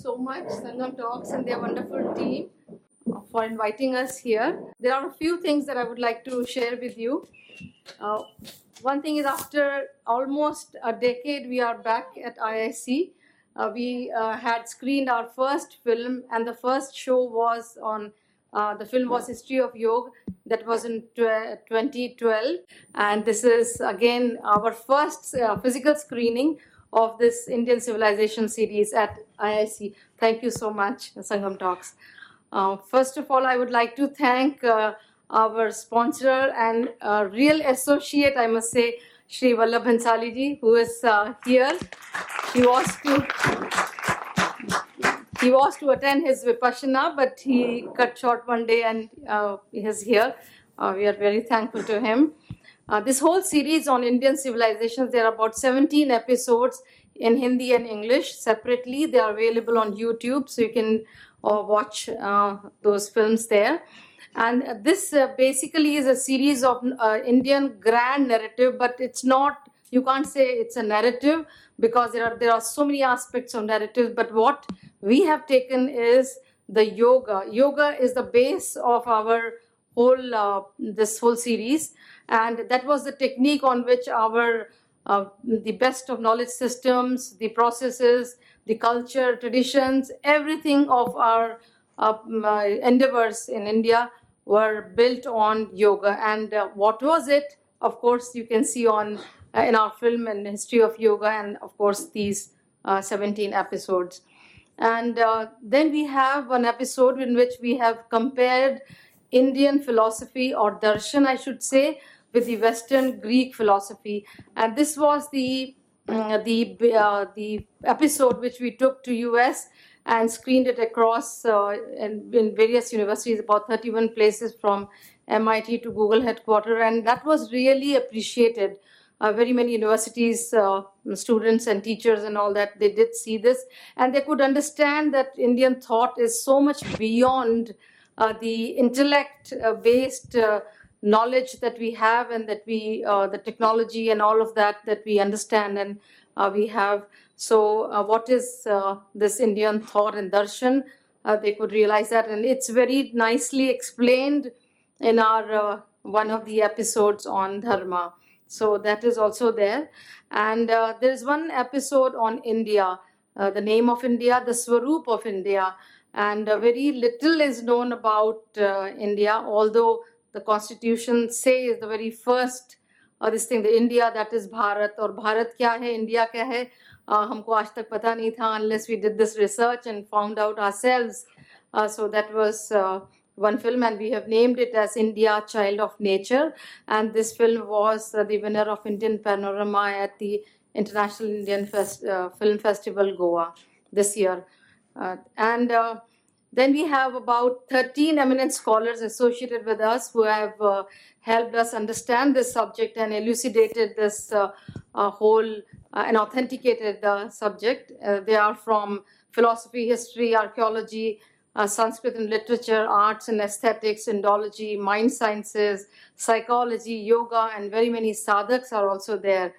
so much, Sangam Talks and their wonderful team, for inviting us here. There are a few things that I would like to share with you. Uh, one thing is, after almost a decade, we are back at IIC. Uh, we uh, had screened our first film, and the first show was on uh, the film was History of Yoga. That was in tw- 2012, and this is again our first uh, physical screening of this Indian Civilization series at IIC. Thank you so much, Sangam Talks. Uh, first of all, I would like to thank uh, our sponsor and uh, real associate, I must say, Shri Vallabh Bhansali ji, who is uh, here. He was to he was to attend his vipassana, but he cut short one day and uh, he is here. Uh, we are very thankful to him. Uh, this whole series on Indian civilizations, there are about 17 episodes in Hindi and English separately. They are available on YouTube, so you can uh, watch uh, those films there. And this uh, basically is a series of uh, Indian grand narrative, but it's not. You can't say it's a narrative because there are there are so many aspects of narrative. But what we have taken is the yoga. Yoga is the base of our whole uh, this whole series, and that was the technique on which our uh, the best of knowledge systems, the processes, the culture, traditions, everything of our uh, endeavors in India were built on yoga. And uh, what was it? Of course, you can see on uh, in our film and history of yoga, and of course these uh, 17 episodes. And uh, then we have an episode in which we have compared Indian philosophy or darshan, I should say, with the Western Greek philosophy. And this was the mm, the uh, the episode which we took to US and screened it across uh, in, in various universities, about 31 places from MIT to Google headquarters, and that was really appreciated. Uh, very many universities, uh, students and teachers and all that, they did see this, and they could understand that Indian thought is so much beyond uh, the intellect-based uh, knowledge that we have, and that we, uh, the technology and all of that that we understand and uh, we have. So, uh, what is uh, this Indian thought and darshan? Uh, they could realize that, and it's very nicely explained in our uh, one of the episodes on dharma. So that is also there, and there is one episode on India, the name of India, the Swaroop of India, and very little is known about India, although the constitution says the very first uh, this thing, the India that is Bharat, और भारत क्या है, India क्या है, uh, हमको आज तक पता नहीं था unless we did this research and found out ourselves. Uh, so that was uh, one film, and we have named it as India, Child of Nature. And this film was uh, the winner of Indian Panorama at the International Indian Fest, uh, Film Festival, Goa, this year. Uh, and uh, then we have about 13 eminent scholars associated with us who have uh, helped us understand this subject and elucidated this uh, uh, whole uh, and authenticated the subject. Uh, they are from philosophy, history, archaeology, uh, Sanskrit and literature, arts and aesthetics, Indology, mind sciences, psychology, yoga, and very many sadhaks are also there.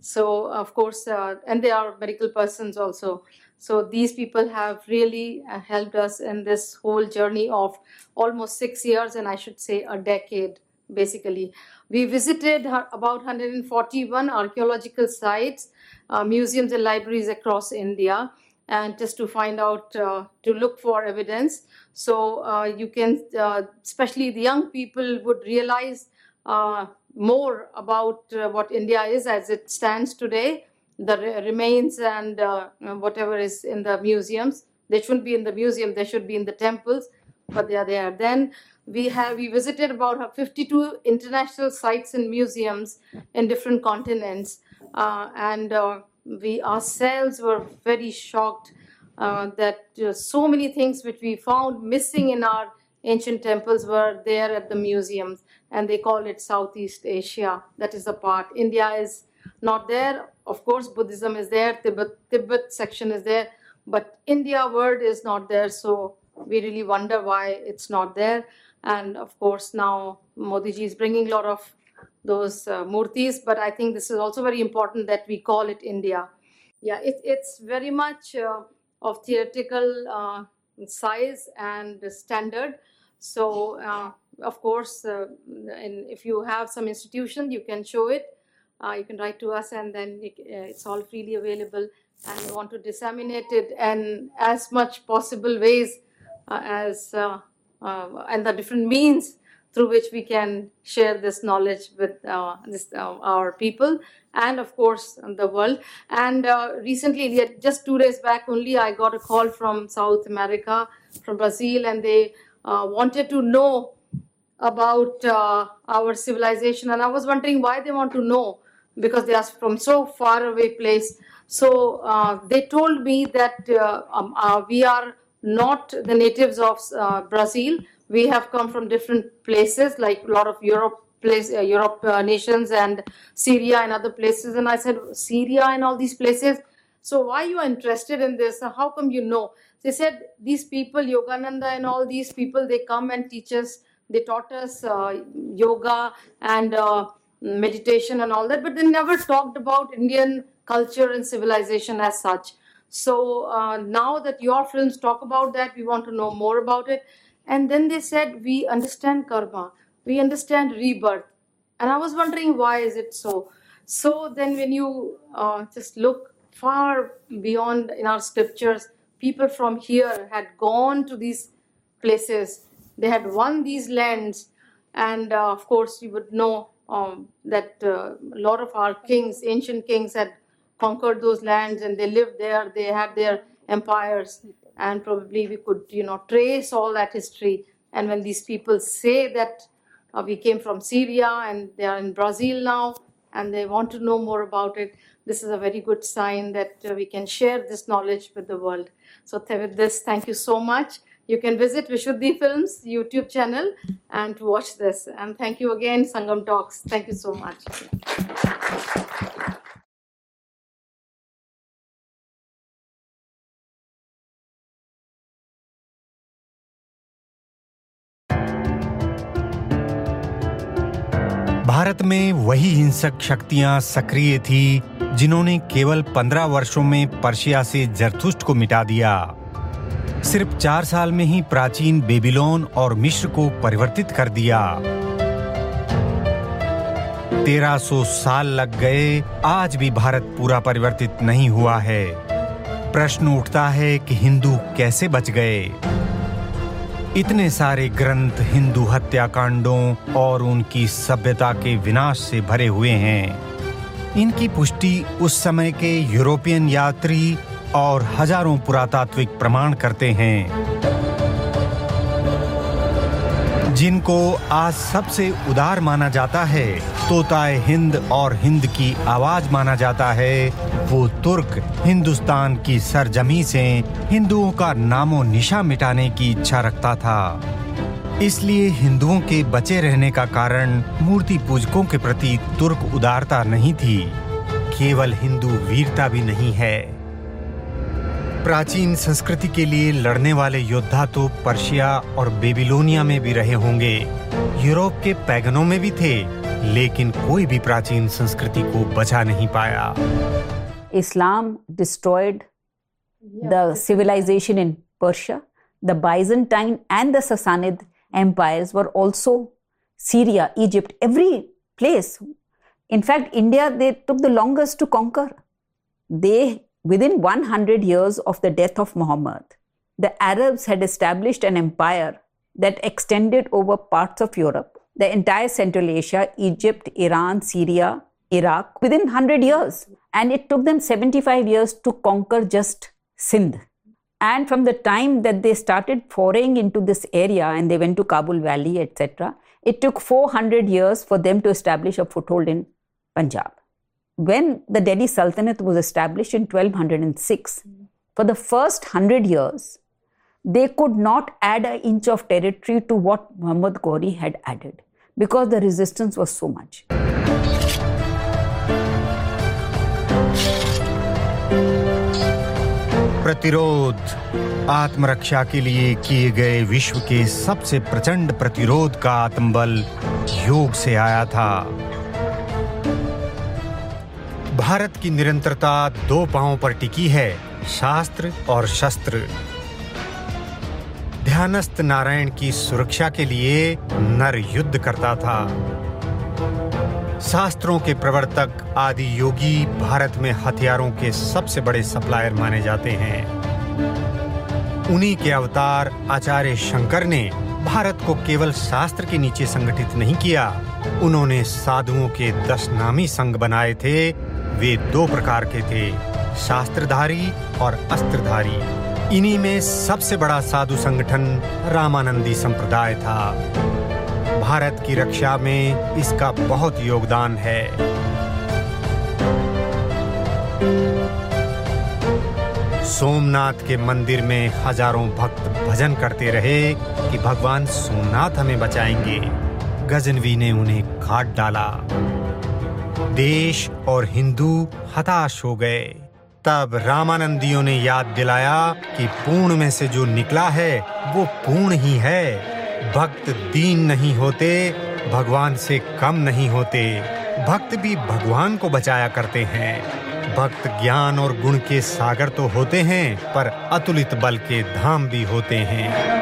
So, of course, and they are medical persons also. So, these people have really uh, helped us in this whole journey of almost six years, and I should say a decade, basically. We visited about 141 archaeological sites, uh, museums, and libraries across India, and just to find out, uh, to look for evidence. So, uh, you can, uh, especially the young people, would realize uh, more about what India is as it stands today, the re- remains and uh, whatever is in the museums. They shouldn't be in the museum, they should be in the temples, but they are there. Then we have we visited about 52 international sites and museums in different continents, uh, and uh, we ourselves were very shocked uh, that uh, so many things which we found missing in our ancient temples were there at the museums and they call it southeast asia that is the part india is not there of course buddhism is there tibet tibet section is there but india word is not there so we really wonder why it's not there and of course now modi ji is bringing a lot of those uh, murtis but i think this is also very important that we call it india yeah it, it's very much uh, of theoretical uh, size and standard. So, uh, of course, uh, if you have some institution, you can show it. Uh, you can write to us, and then it, uh, it's all freely available. And we want to disseminate it in as much possible ways uh, as uh, uh, and the different means through which we can share this knowledge with uh, this, our people and of course the world and recently just two days back only i got a call from south america from brazil and they wanted to know about uh, our civilization and i was wondering why they want to know because they are from so far away place. So uh, they told me that uh, um, uh, we are not the natives of uh, brazil. We have come from different places like a lot of europe place uh, europe uh, nations and syria and other places. And i said syria and all these places? So why you are interested in this? How come you know? They said these people yogananda and all these people they come and teach us they taught us yoga and meditation and all that but they never talked about indian culture and civilization as such so uh, now that your films talk about that we want to know more about it and then they said, we understand karma, we understand rebirth. And I was wondering, why is it so? So then when you uh, just look far beyond in our scriptures, people from here had gone to these places, they had won these lands. And uh, of course, you would know um, that uh, a lot of our kings, ancient kings, had conquered those lands and they lived there, they had their empires and probably we could you know trace all that history. And when these people say that uh, we came from syria and they are in brazil now and they want to know more about it this is a very good sign that uh, we can share this knowledge with the world. So with this thank you so much you can visit vishuddhi films youtube channel and watch this and thank you again sangam talks thank you so much Bharat में वही हिंसक शक्तियाँ सक्रिय थी जिन्होंने केवल पंद्रह वर्षों में पर्शिया से जरथुस्ट को मिटा दिया सिर्फ़ चार साल में ही प्राचीन बेबीलोन और मिश्र को परिवर्तित कर दिया। तेरह सौ साल लग गए, आज भी भारत पूरा परिवर्तित नहीं हुआ है। प्रश्न उठता है कि हिंदू कैसे बच गए? इतने सारे ग्रंथ हिंदू हत्याकांडों और उनकी सभ्यता के विनाश से भरे हुए हैं। इनकी पुष्टि उस समय के यूरोपियन यात्री और हज़ारों पुरातात्विक प्रमाण करते हैं। जिनको आज सबसे उदार माना जाता है, तोताए हिंद और हिंद की आवाज़ माना जाता है, वो तुर्क, हिंदुस्तान की सरजमी से हिंदुओं का नामो निशा मिटाने की इच्छा रखता था। इसलिए हिंदुओं के बचे रहने का कारण मूर्ति पूजकों के प्रति तुर्क उदारता नहीं थी। केवल हिंदू वीरता भी नहीं है। प्राचीन संस्कृति के लिए लड़ने वाले योद्धा तो पर्शिया और बेबीलोनिया में भी रहे होंगे। यूरोप के पैगनों में भी थे, लेकिन कोई भी प्राचीन संस्कृति को बचा नहीं पाया। Islam destroyed the civilisation in Persia the Byzantine and the Sassanid empires were also Syria Egypt every place in fact India they took the longest to conquer they within 100 years of the death of Muhammad, the Arabs had established an empire that extended over parts of Europe, the entire Central Asia, Egypt, Iran, Syria, Iraq, within 100 years. And it took them 75 years to conquer just Sindh. And from the time that they started foraying into this area and they went to Kabul Valley, etc., it took 400 years for them to establish a foothold in Punjab When the Delhi Sultanate was established in 1206, for the first 100 years, they could not add an inch of territory to what Muhammad Ghori had added because the resistance was so much. प्रतिरोध आत्मरक्षा के लिए किए गए विश्व के सबसे प्रचंड प्रतिरोध का आत्मबल योग से आया था भारत की निरंतरता दो पांवों पर टिकी है, शास्त्र और शस्त्र। ध्यानस्थ नारायण की सुरक्षा के लिए नर युद्ध करता था। शास्त्रों के प्रवर्तक, आदि योगी भारत में हथियारों के सबसे बड़े सप्लायर माने जाते हैं। उन्हीं के अवतार आचार्य शंकर ने भारत को केवल शास्त्र के नीचे संगठित नहीं किया, उन्होंने साधुओं के दस नामी संघ बनाए थे वे दो प्रकार के थे, शास्त्रधारी और अस्त्रधारी। इन्हीं में सबसे बड़ा साधु संगठन रामानंदी संप्रदाय था। भारत की रक्षा में इसका बहुत योगदान है। सोमनाथ के मंदिर में हज़ारों भक्त भजन करते रहे कि भगवान सोमनाथ हमें बचाएँगे। गजनवी ने उन्हें काट डाला। देश और हिंदू हताश हो गए। तब रामानंदियों ने याद दिलाया कि पूर्ण में से जो निकला है, वो पूर्ण ही है। भक्त दीन नहीं होते, भगवान से कम नहीं होते। भक्त भी भगवान को बचाया करते हैं। भक्त ज्ञान और गुण के सागर तो होते हैं, पर अतुलित बल के धाम भी होते हैं।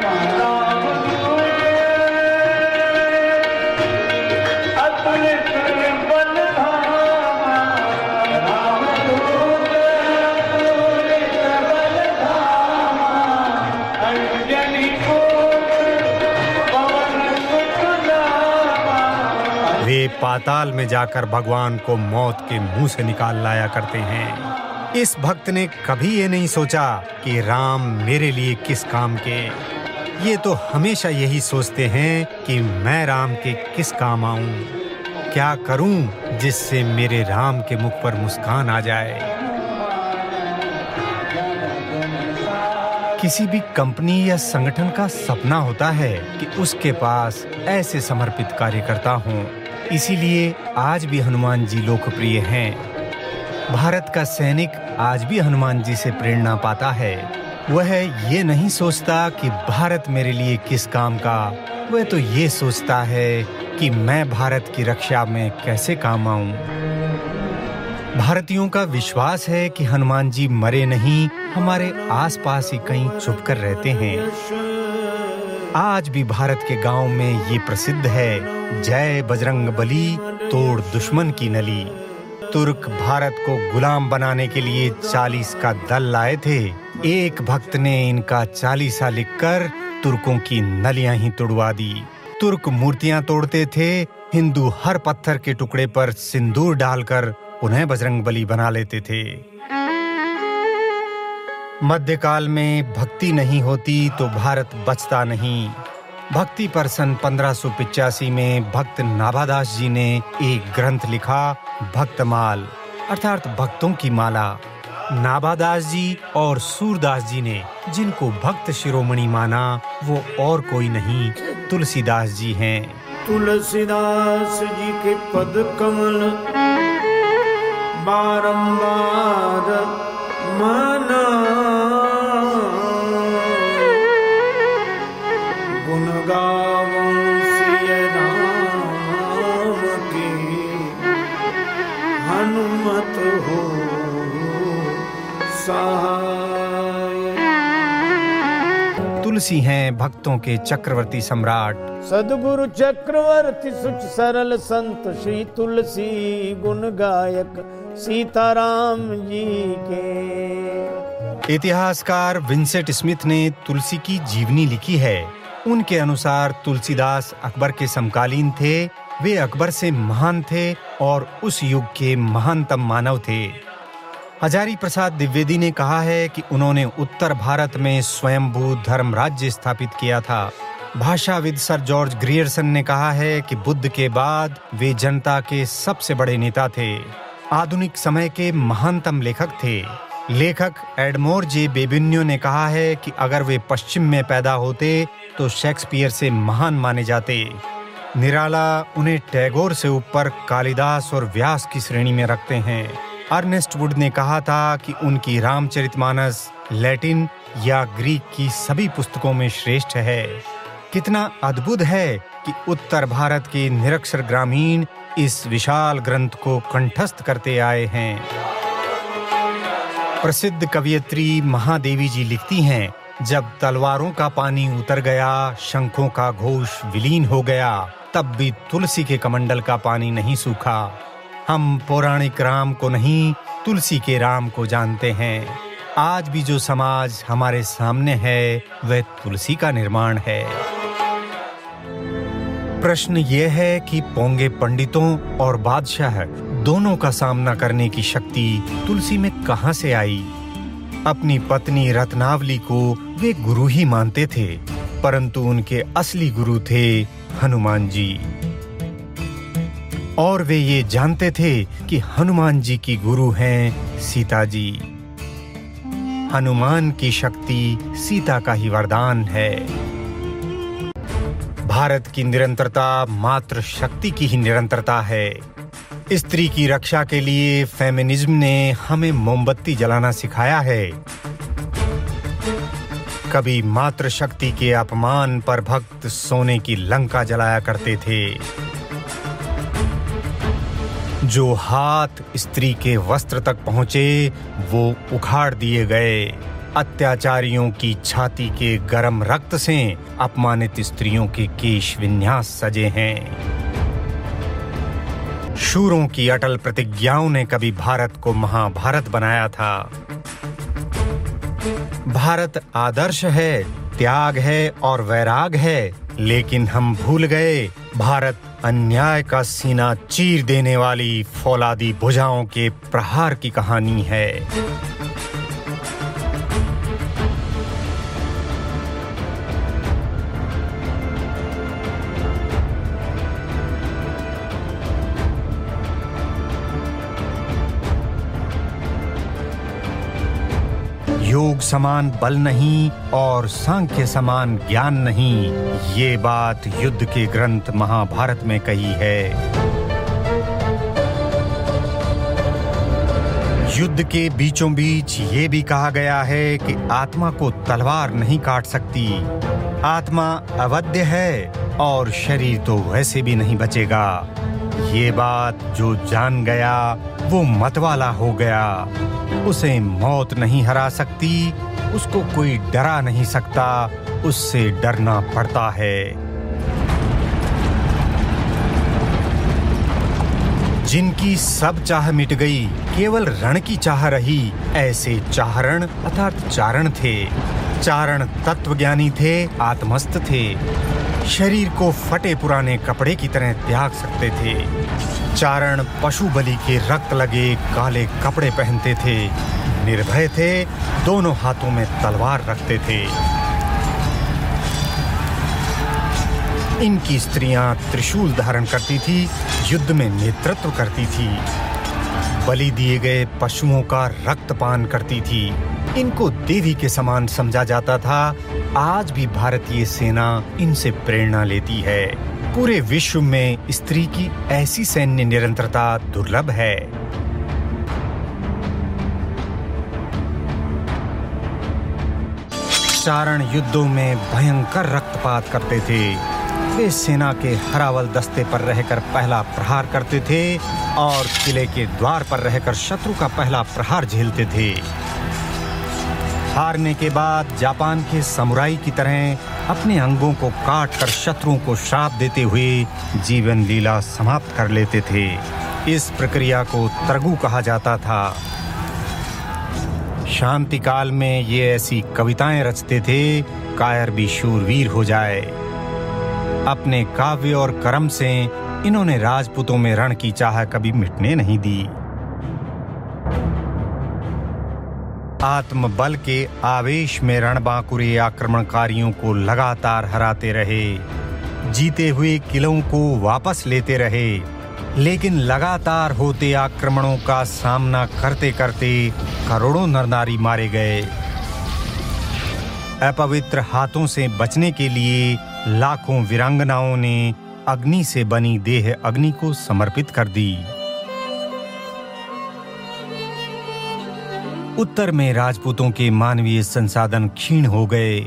पाताल में जाकर भगवान को मौत के मुँह से निकाल लाया करते हैं। इस भक्त ने कभी ये नहीं सोचा कि राम मेरे लिए किस काम के। ये तो हमेशा यही सोचते हैं कि मैं राम के किस काम आऊँ। क्या करूँ जिससे मेरे राम के मुख पर मुस्कान आ जाए। किसी भी कंपनी या संगठन का सपना होता है कि उसके पास ऐसे समर्पित कार्यकर्ता हों। इसीलिए आज भी हनुमान जी लोकप्रिय हैं। भारत का सैनिक आज भी हनुमान जी से प्रेरणा पाता है। वह ये नहीं सोचता कि भारत मेरे लिए किस काम का। वह तो ये सोचता है कि मैं भारत की रक्षा में कैसे काम आऊँ। भारतीयों का विश्वास है कि हनुमान जी मरे नहीं, हमारे आसपास ही कहीं छुप कर रहते हैं। आज भी भारत के गाँव में ये प्रसिद्ध है जय बजरंग बली, तोड़ दुश्मन की नली। तुर्क भारत को गुलाम बनाने के लिए चालीस का दल लाए थे। एक भक्त ने इनका चालीसा लिखकर तुर्कों की नलियाँ ही तोड़वा दी। तुर्क मूर्तियाँ तोड़ते थे, हिंदू हर पत्थर के टुकड़े पर सिंदूर डालकर उन्हें बजरंग बली बना लेते थे। मध्यकाल में भक्ति नहीं होती तो भारत बचता नहीं। भक्ति पर सन पंद्रह में भक्त नाभादास जी ने एक ग्रंथ लिखा, भक्तमाल, अर्थात भक्तों की माला। नाभादास जी और सूरदास जी ने, जिनको भक्त शिरोमणि माना, वो और कोई नहीं, तुलसीदास जी हैं। तुलसीदास जी के पद कमल, बारंबार मना गावं सिय राम की हनुमत हो। सहाय। तुलसी हैं भक्तों के चक्रवर्ती सम्राट। सदगुरु चक्रवर्ती सुच सरल संत श्री तुलसी गुण गायक सीताराम जी के। इतिहासकार विंसेंट स्मिथ ने तुलसी की जीवनी लिखी है। उनके अनुसार तुलसीदास अकबर के समकालीन थे। वे अकबर से महान थे और उस युग के महानतम मानव थे। हजारी प्रसाद द्विवेदी ने कहा है कि उन्होंने उत्तर भारत में स्वयंभू धर्म राज्य स्थापित किया था। भाषाविद सर जॉर्ज ग्रियर्सन ने कहा है कि बुद्ध के बाद वे जनता के सबसे बड़े नेता थे। आधुनिक समय के महानतम लेखक थे। लेखक एडमोर जे बेबिन्यो ने कहा है कि अगर वे पश्चिम में पैदा होते तो शेक्सपियर से महान माने जाते। निराला उन्हें टैगोर से ऊपर कालिदास और व्यास की श्रेणी में रखते हैं। अर्नेस्ट वुड ने कहा था कि उनकी रामचरितमानस लैटिन या ग्रीक की सभी पुस्तकों में श्रेष्ठ है। कितना अद्भुत है कि उत्तर भारत के निरक्षर ग्रामीण इस विशाल ग्रंथ को कंठस्थ करते आए हैं। प्रसिद्ध कवियत्री महादेवी जी लिखती हैं जब तलवारों का पानी उतर गया, शंखों का घोष विलीन हो गया, तब भी तुलसी के कमंडल का पानी नहीं सूखा। हम पौराणिक राम को नहीं, तुलसी के राम को जानते हैं। आज भी जो समाज हमारे सामने है, वह तुलसी का निर्माण है। प्रश्न ये है कि पोंगे पंडितों और बादशाह दोनों का सामना करने की शक्ति तुलसी में कहाँ से आई? अपनी पत्नी रत्नावली को वे गुरु ही मानते थे, परंतु उनके असली गुरु थे हनुमान जी। और वे ये जानते थे कि हनुमान जी की गुरु हैं सीता जी। हनुमान की शक्ति सीता का ही वरदान है। भारत की निरंतरता मात्र शक्ति की ही निरंतरता है। स्त्री की रक्षा के लिए फेमिनिज्म ने हमें मोमबत्ती जलाना सिखाया है। कभी मात्र शक्ति के अपमान पर भक्त सोने की लंका जलाया करते थे। जो हाथ स्त्री के वस्त्र तक पहुँचे, वो उखाड़ दिए गए। अत्याचारियों की छाती के गरम रक्त से अपमानित स्त्रियों के केश विन्यास सजे हैं। शूरों की अटल प्रतिज्ञाओं ने कभी भारत को महाभारत बनाया था। भारत आदर्श है, त्याग है और वैराग है, लेकिन हम भूल गए, भारत अन्याय का सीना चीर देने वाली फौलादी भुजाओं के प्रहार की कहानी है। योग समान बल नहीं और सांख्य समान ज्ञान नहीं, ये बात युद्ध के ग्रंथ महाभारत में कही है। युद्ध के बीचों बीच ये भी कहा गया है कि आत्मा को तलवार नहीं काट सकती। आत्मा अवध्य है और शरीर तो वैसे भी नहीं बचेगा। ये बात जो जान गया, वो मतवाला हो गया। उसे मौत नहीं हरा सकती, उसको कोई डरा नहीं सकता, उससे डरना पड़ता है। जिनकी सब चाह मिट गई, केवल रण की चाह रही, ऐसे चारण अर्थात चारण थे। चारण तत्वज्ञानी थे, आत्मस्थ थे। शरीर को फटे पुराने कपड़े की तरह त्याग सकते थे। चारण पशु बलि के रक्त लगे काले कपड़े पहनते थे। निर्भय थे, दोनों हाथों में तलवार रखते थे। इनकी स्त्रियाँ त्रिशूल धारण करती थी, युद्ध में नेतृत्व करती थी। बलि दिए गए पशुओं का रक्तपान करती थी। इनको देवी के समान समझा जाता था। आज भी भारतीय सेना इनसे प्रेरणा लेती है। पूरे विश्व में स्त्री की ऐसी सैन्य निरंतरता दुर्लभ है। चारण युद्धों में भयंकर रक्तपात करते थे। वे सेना के हरावल दस्ते पर रहकर पहला प्रहार करते थे और किले के द्वार पर रहकर शत्रु का पहला प्रहार झेलते थे। हारने के बाद जापान के समुराई की तरह अपने अंगों को काट कर शत्रुओं को श्राप देते हुए जीवन लीला समाप्त कर लेते थे। इस प्रक्रिया को तरगु कहा जाता था। शांति काल में ये ऐसी कविताएँ रचते थे, कायर भी शूरवीर हो जाए। अपने काव्य और कर्म से इन्होंने राजपूतों में रण की चाह कभी मिटने नहीं दी। आत्मबल के आवेश में रणबांकुरे आक्रमणकारियों को लगातार हराते रहे। जीते हुए किलों को वापस लेते रहे। लेकिन लगातार होते आक्रमणों का सामना करते करते करोड़ों नरनारी मारे गए। अपवित्र हाथों से बचने के लिए लाखों वीरांगनाओं ने अग्नि से बनी देह अग्नि को समर्पित कर दी। उत्तर में राजपूतों के मानवीय संसाधन क्षीण हो गए।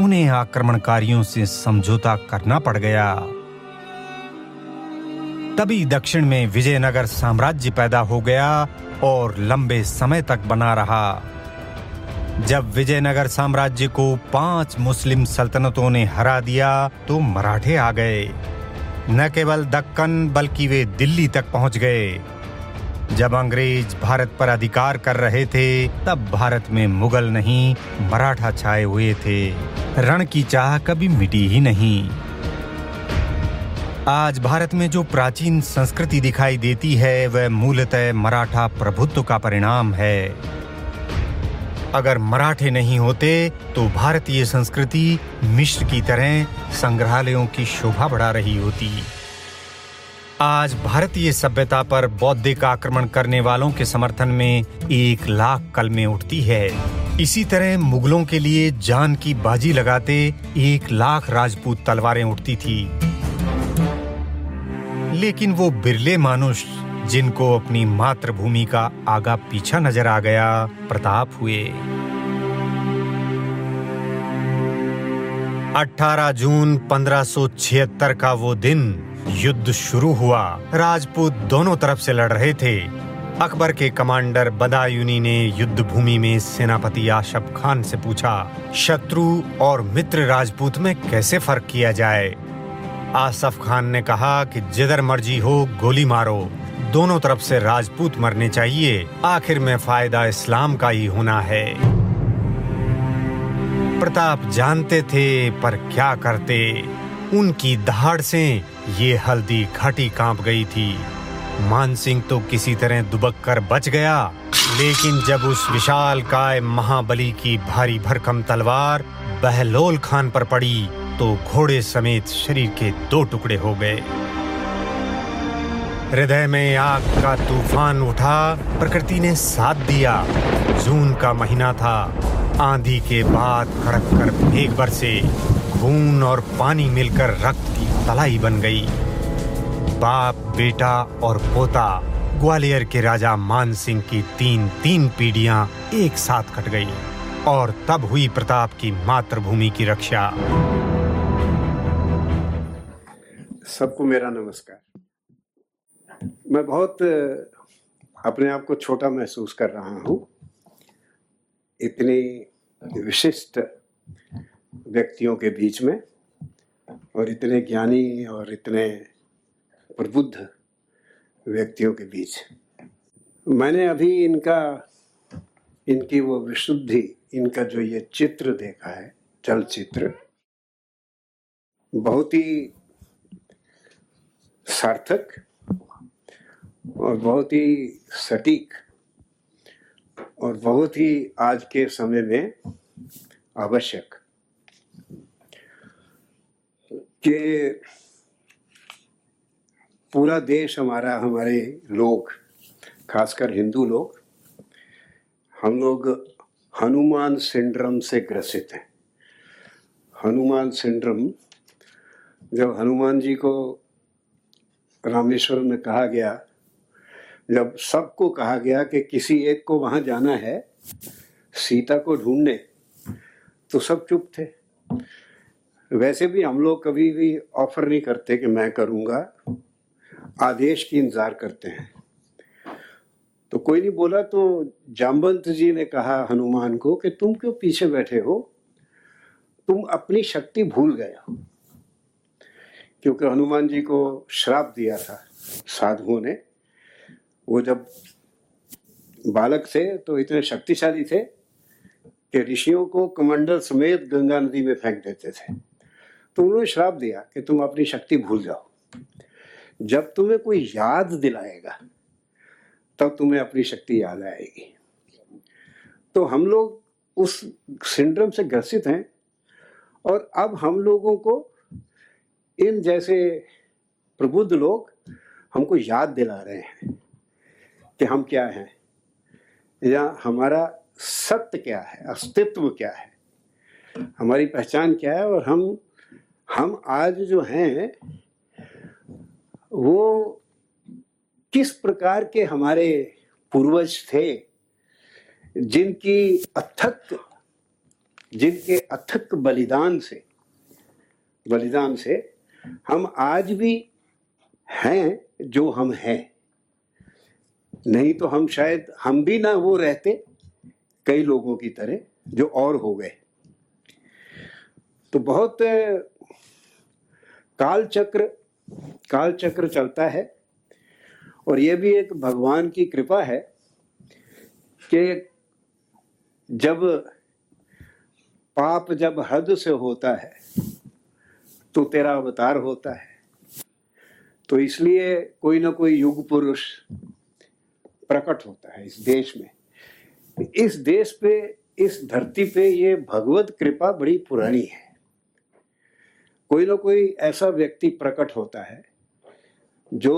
उन्हें आक्रमणकारियों से समझौता करना पड़ गया। तभी दक्षिण में विजयनगर साम्राज्य पैदा हो गया और लंबे समय तक बना रहा। जब विजयनगर साम्राज्य को पाँच मुस्लिम सल्तनतों ने हरा दिया तो मराठे आ गए। न केवल दक्कन, बल्कि वे दिल्ली तक पहुँच गए। जब अंग्रेज़ भारत पर अधिकार कर रहे थे, तब भारत में मुगल नहीं, मराठा छाए हुए थे। रण की चाह कभी मिटी ही नहीं। आज भारत में जो प्राचीन संस्कृति दिखाई देती है, वह मूलतः मराठा प्रभुत्व का परिणाम है। अगर मराठे नहीं होते तो भारतीय संस्कृति मिश्र की तरह संग्रहालयों की शोभा बढ़ा रही होती। आज भारतीय सभ्यता पर बौद्धिक आक्रमण करने वालों के समर्थन में एक लाख कलमें उठती है। इसी तरह मुगलों के लिए जान की बाजी लगाते एक लाख राजपूत तलवारें उठती थी। लेकिन वो बिरले मानुष जिनको अपनी मातृभूमि का आगा पीछा नज़र आ गया, प्रताप हुए। 18 जून 1576 का वो दिन युद्ध शुरू हुआ। राजपूत दोनों तरफ़ से लड़ रहे थे। अकबर के कमांडर बदायूनी ने युद्ध भूमि में सेनापति आशफ खान से पूछा, शत्रु और मित्र राजपूत में कैसे फ़र्क किया जाए? आसफ खान ने कहा कि जिधर मर्ज़ी हो, गोली मारो। दोनों तरफ़ से राजपूत मरने चाहिए। आखिर में फ़ायदा इस्लाम का ही होना है। प्रताप जानते थे, पर क्या करते? उनकी दहाड़ से ये हल्दी घाटी काँप गई थी। मान सिंह तो किसी तरह दुबक कर बच गया। लेकिन जब उस विशाल काय महाबली की भारी भरकम तलवार बहलोल खान पर पड़ी तो घोड़े समेत शरीर के दो टुकड़े हो गए। हृदय में आग का तूफ़ान उठा, प्रकृति ने साथ दिया। जून का महीना था। आंधी के बाद खड़क कर मेघ बरसे खून और पानी मिलकर रक्त की तलाई बन गई। बाप, बेटा और पोता, ग्वालियर के राजा मान सिंह की तीन तीन पीढ़ियाँ एक साथ कट गई और तब हुई प्रताप की मातृभूमि की रक्षा। सबको मेरा नमस्कार। मैं बहुत अपने आप को छोटा महसूस कर रहा हूँ। इतनी विशिष्ट व्यक्तियों के बीच में और इतने ज्ञानी और इतने प्रबुद्ध व्यक्तियों के बीच। मैंने अभी इनका, इनकी वो विशुद्धि, इनका जो ये चित्र देखा है, चलचित्र, बहुत ही सार्थक और बहुत ही सटीक और बहुत ही आज के समय में आवश्यक कि पूरा देश हमारा, हमारे लोग, खासकर हिंदू लोग, हम लोग हनुमान सिंड्रम से ग्रसित हैं। हनुमान सिंड्रम, जब हनुमान जी को रामेश्वर में कहा गया जब सबको कहा गया कि किसी एक को वहाँ जाना है, सीता को ढूँढने तो सब चुप थे। वैसे भी हम लोग कभी भी ऑफ़र नहीं करते कि मैं करूँगा, आदेश की इंतज़ार करते हैं। तो कोई नहीं बोला तो जाम्बंत जी ने कहा हनुमान को कि तुम क्यों पीछे बैठे हो? तुम अपनी शक्ति भूल गए हो। क्योंकि हनुमान जी को श्राप दिया था साधुओं ने वो जब बालक थे तो इतने शक्तिशाली थे कि ऋषियों को कमंडल समेत गंगा नदी में फेंक देते थे। तो उन्होंने श्राप दिया कि तुम अपनी शक्ति भूल जाओ। जब तुम्हें कोई याद दिलाएगा, तब तुम्हें अपनी शक्ति याद आएगी। तो हम लोग उस सिंड्रम से ग्रसित हैं और अब हम लोगों को इन जैसे प्रबुद्ध लोग हमको याद दिला रहे हैं। कि हम क्या हैं? या हमारा सत्य क्या है? अस्तित्व क्या है? हमारी पहचान क्या है? और हम हम आज जो हैं, वो किस प्रकार के हमारे पूर्वज थे, जिनकी अथक, जिनके अथक बलिदान से बलिदान से हम आज भी हैं जो हम हैं। नहीं तो हम शायद, हम भी ना वो रहते कई लोगों की तरह जो और हो गए। तो बहुत काल चक्र काल चक्र चलता है और ये भी एक भगवान की कृपा है कि जब पाप जब हद से होता है तो तेरा अवतार होता है। तो इसलिए कोई ना कोई युग पुरुष प्रकट होता है इस देश में। इस देश पे, इस धरती पे ये भगवत कृपा बड़ी पुरानी है। कोई ना कोई ऐसा व्यक्ति प्रकट होता है जो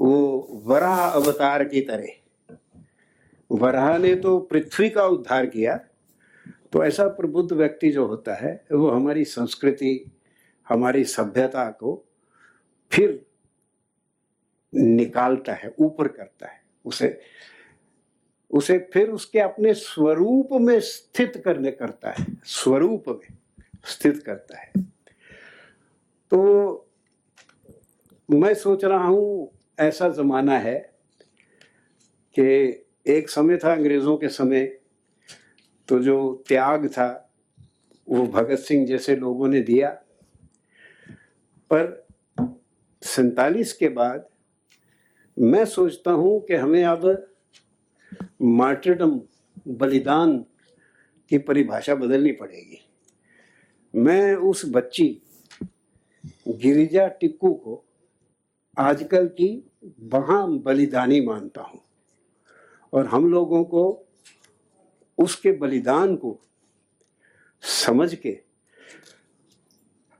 वो वराह अवतार की तरह, वराह ने तो पृथ्वी का उद्धार किया तो ऐसा प्रबुद्ध व्यक्ति जो होता है, वो हमारी संस्कृति, हमारी सभ्यता को फिर निकालता है, ऊपर करता है, उसे उसे फिर उसके अपने स्वरूप में स्थित करने करता है, स्वरूप में स्थित करता है। तो मैं सोच रहा हूँ, ऐसा जमाना है कि एक समय था अंग्रेज़ों के समय तो जो त्याग था, वो भगत सिंह जैसे लोगों ने दिया। पर सैतालीस के बाद मैं सोचता हूँ कि हमें अब मार्टरडम बलिदान की परिभाषा बदलनी पड़ेगी। मैं उस बच्ची, गिरिजा टिक्कू को आजकल की महान बलिदानी मानता हूँ और हम लोगों को उसके बलिदान को समझ के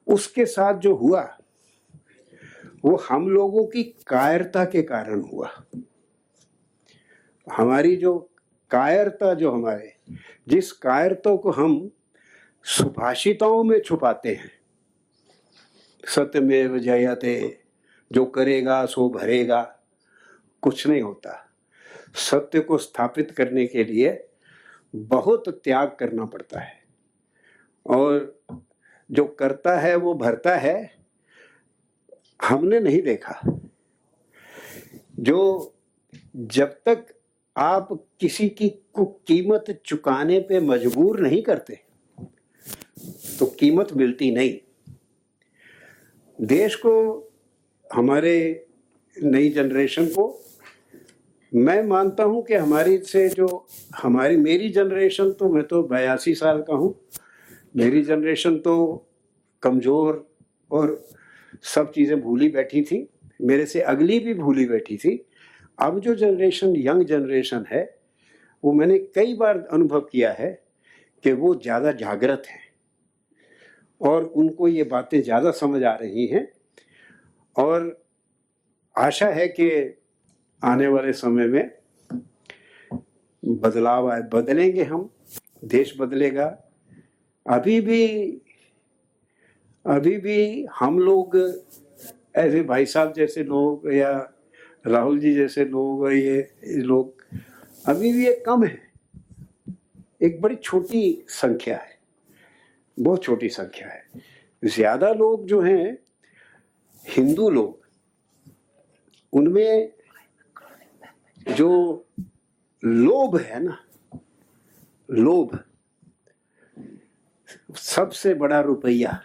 उसके साथ जो हुआ वो हम लोगों की कायरता के कारण हुआ। हमारी जो कायरता जो हमारे, जिस कायरता को हम सुभाषिताओं में छुपाते हैं सत्य सत्यमेव जयते, जो करेगा सो भरेगा, कुछ नहीं होता। सत्य को स्थापित करने के लिए बहुत त्याग करना पड़ता है। और जो करता है, वो भरता है हमने नहीं देखा। जो जब तक आप किसी की को, कीमत चुकाने पे मजबूर नहीं करते तो कीमत मिलती नहीं। देश को, हमारे नई जनरेशन को, मैं मानता हूँ कि हमारी से जो, हमारी, मेरी जनरेशन तो मैं तो बयासी साल का हूँ। मेरी जनरेशन तो कमज़ोर और सब चीज़ें भूली बैठी थी, मेरे से अगली भी भूली बैठी थी। अब जो जनरेशन यंग जनरेशन है, वो मैंने कई बार अनुभव किया है कि वो ज़्यादा जागृत हैं और उनको ये बातें ज़्यादा समझ आ रही हैं और आशा है कि आने वाले समय में बदलाव आए, बदलेंगे हम, देश बदलेगा। अभी भी अभी भी हम लोग, ऐसे भाई साहब जैसे लोग या राहुल जी जैसे लोग ये लोग, अभी भी ये कम है। एक बड़ी छोटी संख्या है, बहुत छोटी संख्या है। ज़्यादा लोग जो हैं, हिंदू लोग, उनमें जो लोभ है ना, लोभ, सबसे बड़ा रुपया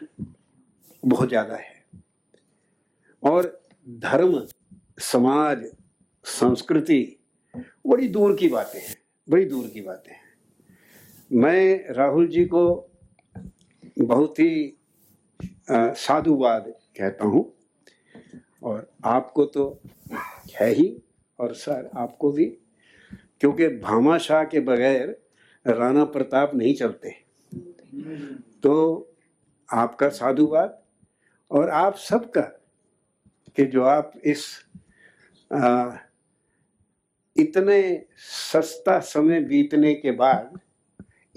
बहुत ज़्यादा है। और धर्म, समाज, संस्कृति, बड़ी दूर की बातें हैं, बड़ी दूर की बातें हैं। मैं राहुल जी को बहुत ही साधुवाद कहता हूँ। और आपको तो है ही, और सर आपको भी, क्योंकि भामाशाह के बगैर राणा प्रताप नहीं चलते। तो आपका साधुवाद और आप सबका कि जो आप इस आ, इतने सस्ता समय बीतने के बाद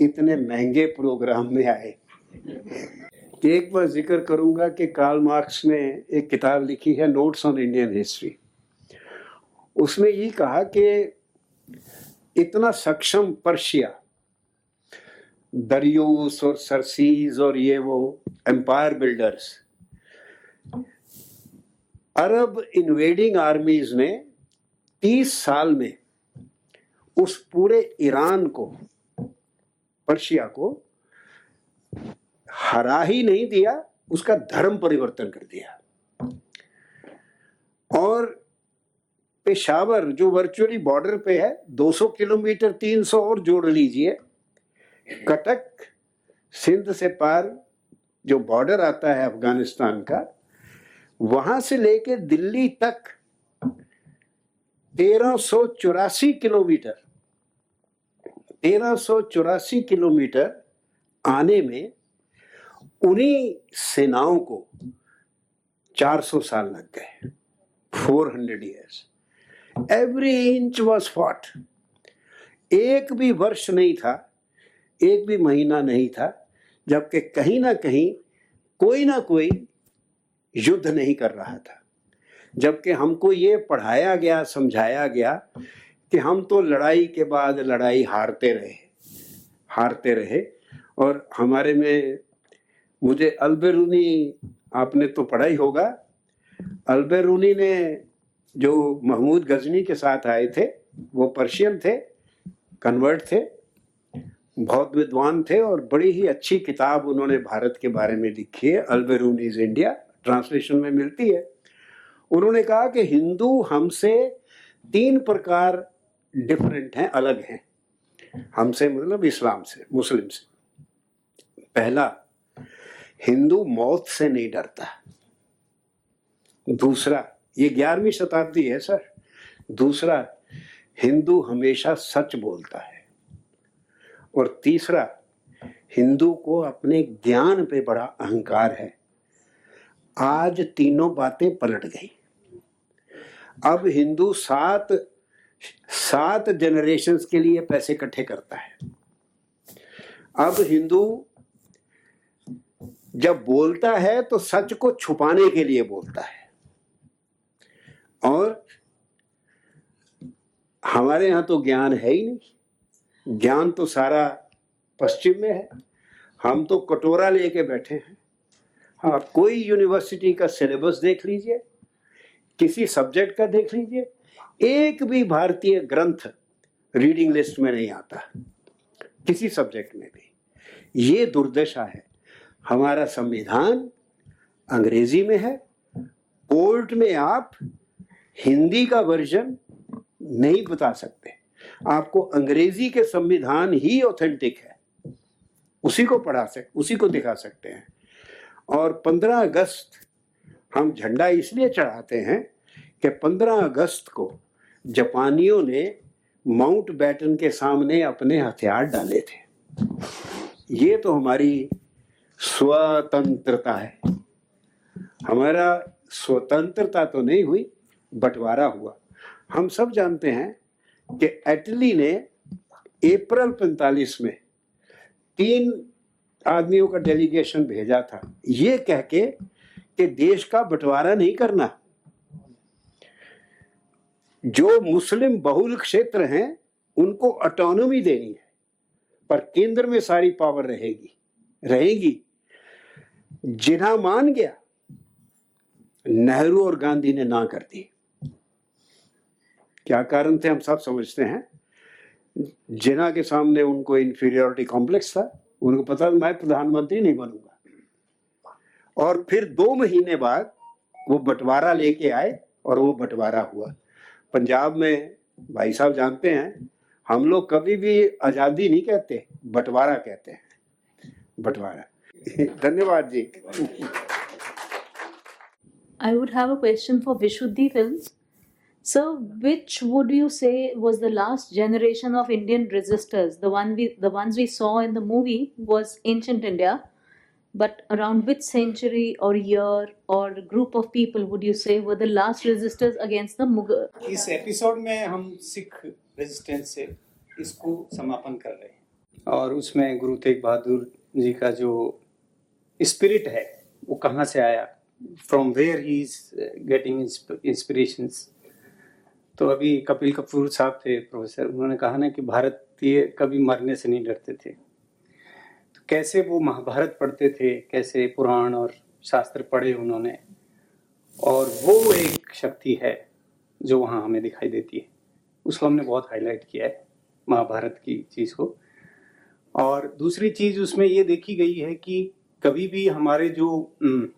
इतने महँगे प्रोग्राम में आए। एक बार ज़िक्र करूँगा कि कार्ल मार्क्स ने एक किताब लिखी है नोट्स ऑन इंडियन हिस्ट्री उसमें ये कहा कि इतना सक्षम पर्शिया दरियोस और सरसीज और ये वो empire builders Arab invading armies ने तीस साल में उस पूरे ईरान को, पर्शिया को हरा ही नहीं दिया, उसका धर्म परिवर्तन कर दिया। और पेशावर, जो वर्चुअली बॉर्डर पे है 200 किलोमीटर 300 और जोड़ लीजिए, कटक, सिंध से पार जो बॉर्डर आता है अफ़गानिस्तान का वहाँ से लेकर दिल्ली तक तेरह सौ चौरासी किलोमीटर, तेरह सौ चौरासी किलोमीटर आने में उन्हीं सेनाओं को 400 साल लग गए। 400 years every inch was fought एक भी वर्ष नहीं था, एक भी महीना नहीं था, जबकि कहीं ना कहीं कोई ना कोई युद्ध नहीं कर रहा था। जबकि हमको ये पढ़ाया गया, समझाया गया कि हम तो लड़ाई के बाद लड़ाई हारते रहे हारते रहे। और हमारे में मुझे अलबेरूनी, आपने तो पढ़ा ही होगा, अलबेरूनी ने जो महमूद गजनी के साथ आए थे, वो पर्शियन थे, कन्वर्ट थे, बहुत विद्वान थे और बड़ी ही अच्छी किताब उन्होंने भारत के बारे में लिखी है अल्बेरूनीज इंडिया। ट्रांसलेशन में मिलती है। उन्होंने कहा कि हिंदू हमसे तीन प्रकार डिफरेंट हैं, अलग हैं। हमसे मतलब इस्लाम से, मुस्लिम से। पहला, हिंदू मौत से नहीं डरता। दूसरा, ये ग्यारहवीं शताब्दी है सर। दूसरा, हिंदू हमेशा सच बोलता है। और तीसरा, हिंदू को अपने ज्ञान पे बड़ा अहंकार है। आज तीनों बातें पलट गई। अब हिंदू सात सात जनरेशन के लिए पैसे इकट्ठे करता है। अब हिंदू जब बोलता है तो सच को छुपाने के लिए बोलता है। और हमारे यहाँ तो ज्ञान है ही नहीं। ज्ञान तो सारा पश्चिम में है। हम तो कटोरा लेके बैठे हैं। आप कोई यूनिवर्सिटी का सिलेबस देख लीजिए, किसी सब्जेक्ट का देख लीजिए, एक भी भारतीय ग्रंथ रीडिंग लिस्ट में नहीं आता, किसी सब्जेक्ट में भी। ये दुर्दशा है। हमारा संविधान अंग्रेज़ी में है कोर्ट में आप हिंदी का वर्जन नहीं बता सकते। आपको अंग्रेज़ी के संविधान ही ऑथेंटिक है। उसी को पढ़ा सकते उसी को दिखा सकते हैं। और 15 अगस्त हम झंडा इसलिए चढ़ाते हैं कि 15 अगस्त को जापानियों ने माउंट बैटन के सामने अपने हथियार डाले थे। ये तो हमारी स्वतंत्रता है। हमारा स्वतंत्रता तो नहीं हुई, बंटवारा हुआ। हम सब जानते हैं कि एटली ने अप्रैल 45 में तीन आदमियों का डेलीगेशन भेजा था। ये कह के कि देश का बंटवारा नहीं करना। जो मुस्लिम बहुल क्षेत्र हैं, उनको ऑटोनोमी देनी है। पर केंद्र में सारी पावर रहेगी। रहेगी। जिन्हा मान गया, नेहरू और गांधी ने ना कर दी क्या कारण थे हम सब समझते हैं। जिना के सामने उनको इंफीरियोरिटी कॉम्प्लेक्स था। उनको पता मैं प्रधानमंत्री नहीं बनूँगा। और फिर दो महीने बाद वो बंटवारा लेके आए और वो बंटवारा हुआ। पंजाब में भाई साहब जानते हैं, हम लोग कभी भी आज़ादी नहीं कहते, बंटवारा कहते हैं। बंटवारा। धन्यवाद जी। I would have a question for Vishuddhi Films. So, which would you say was the last generation of Indian resistors? The one we, the ones we saw in the movie was ancient India, but around which century or year or group of people would you say were the last resistors against the Mughal? इस episode में हम Sikh resistance से इसको समापन कर रहे हैं और उसमें गुरु तेग बहादुर जी का जो स्पिरिट है वो कहाँ से आया from where he is getting inspirations तो अभी कपिल कपूर साहब थे प्रोफेसर। उन्होंने कहा ना कि भारतीय कभी मरने से नहीं डरते थे। तो कैसे वो महाभारत पढ़ते थे कैसे पुराण और शास्त्र पढ़े उन्होंने? और वो एक शक्ति है जो वहाँ हमें दिखाई देती है। उसको हमने बहुत हाईलाइट किया है महाभारत की चीज़ को। और दूसरी चीज़ उसमें ये देखी गई है कि कभी भी हमारे जो हम्म,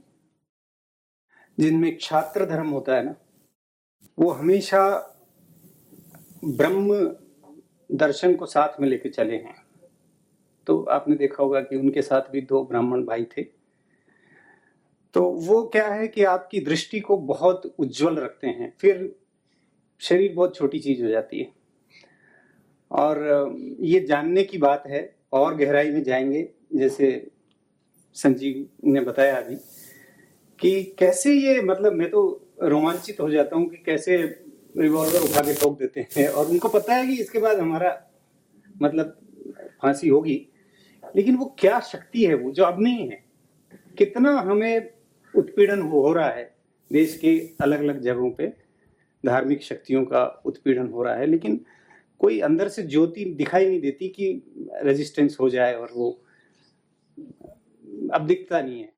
जिनमें छात्र धर्म होता है ना वो हमेशा ब्रह्म दर्शन को साथ में लेके चले हैं। तो आपने देखा होगा कि उनके साथ भी दो ब्राह्मण भाई थे। तो वो क्या है कि आपकी दृष्टि को बहुत उज्जवल रखते हैं, फिर शरीर बहुत छोटी चीज़ हो जाती है। और ये जानने की बात है, और गहराई में जाएँगे, जैसे संजीव ने बताया अभी, कि कैसे ये मतलब मैं तो रोमांचित हो जाता हूँ कि कैसे रिवॉल्वर उठा के ठोक देते हैं। और उनको पता है कि इसके बाद हमारा मतलब फांसी होगी। लेकिन वो क्या शक्ति है वो, जो अब नहीं है? कितना हमें उत्पीड़न हो रहा है देश के अलग अलग जगहों पे, धार्मिक शक्तियों का उत्पीड़न हो रहा है। लेकिन कोई अंदर से ज्योति दिखाई नहीं देती कि रेजिस्टेंस हो जाए और वो अब दिखता नहीं है।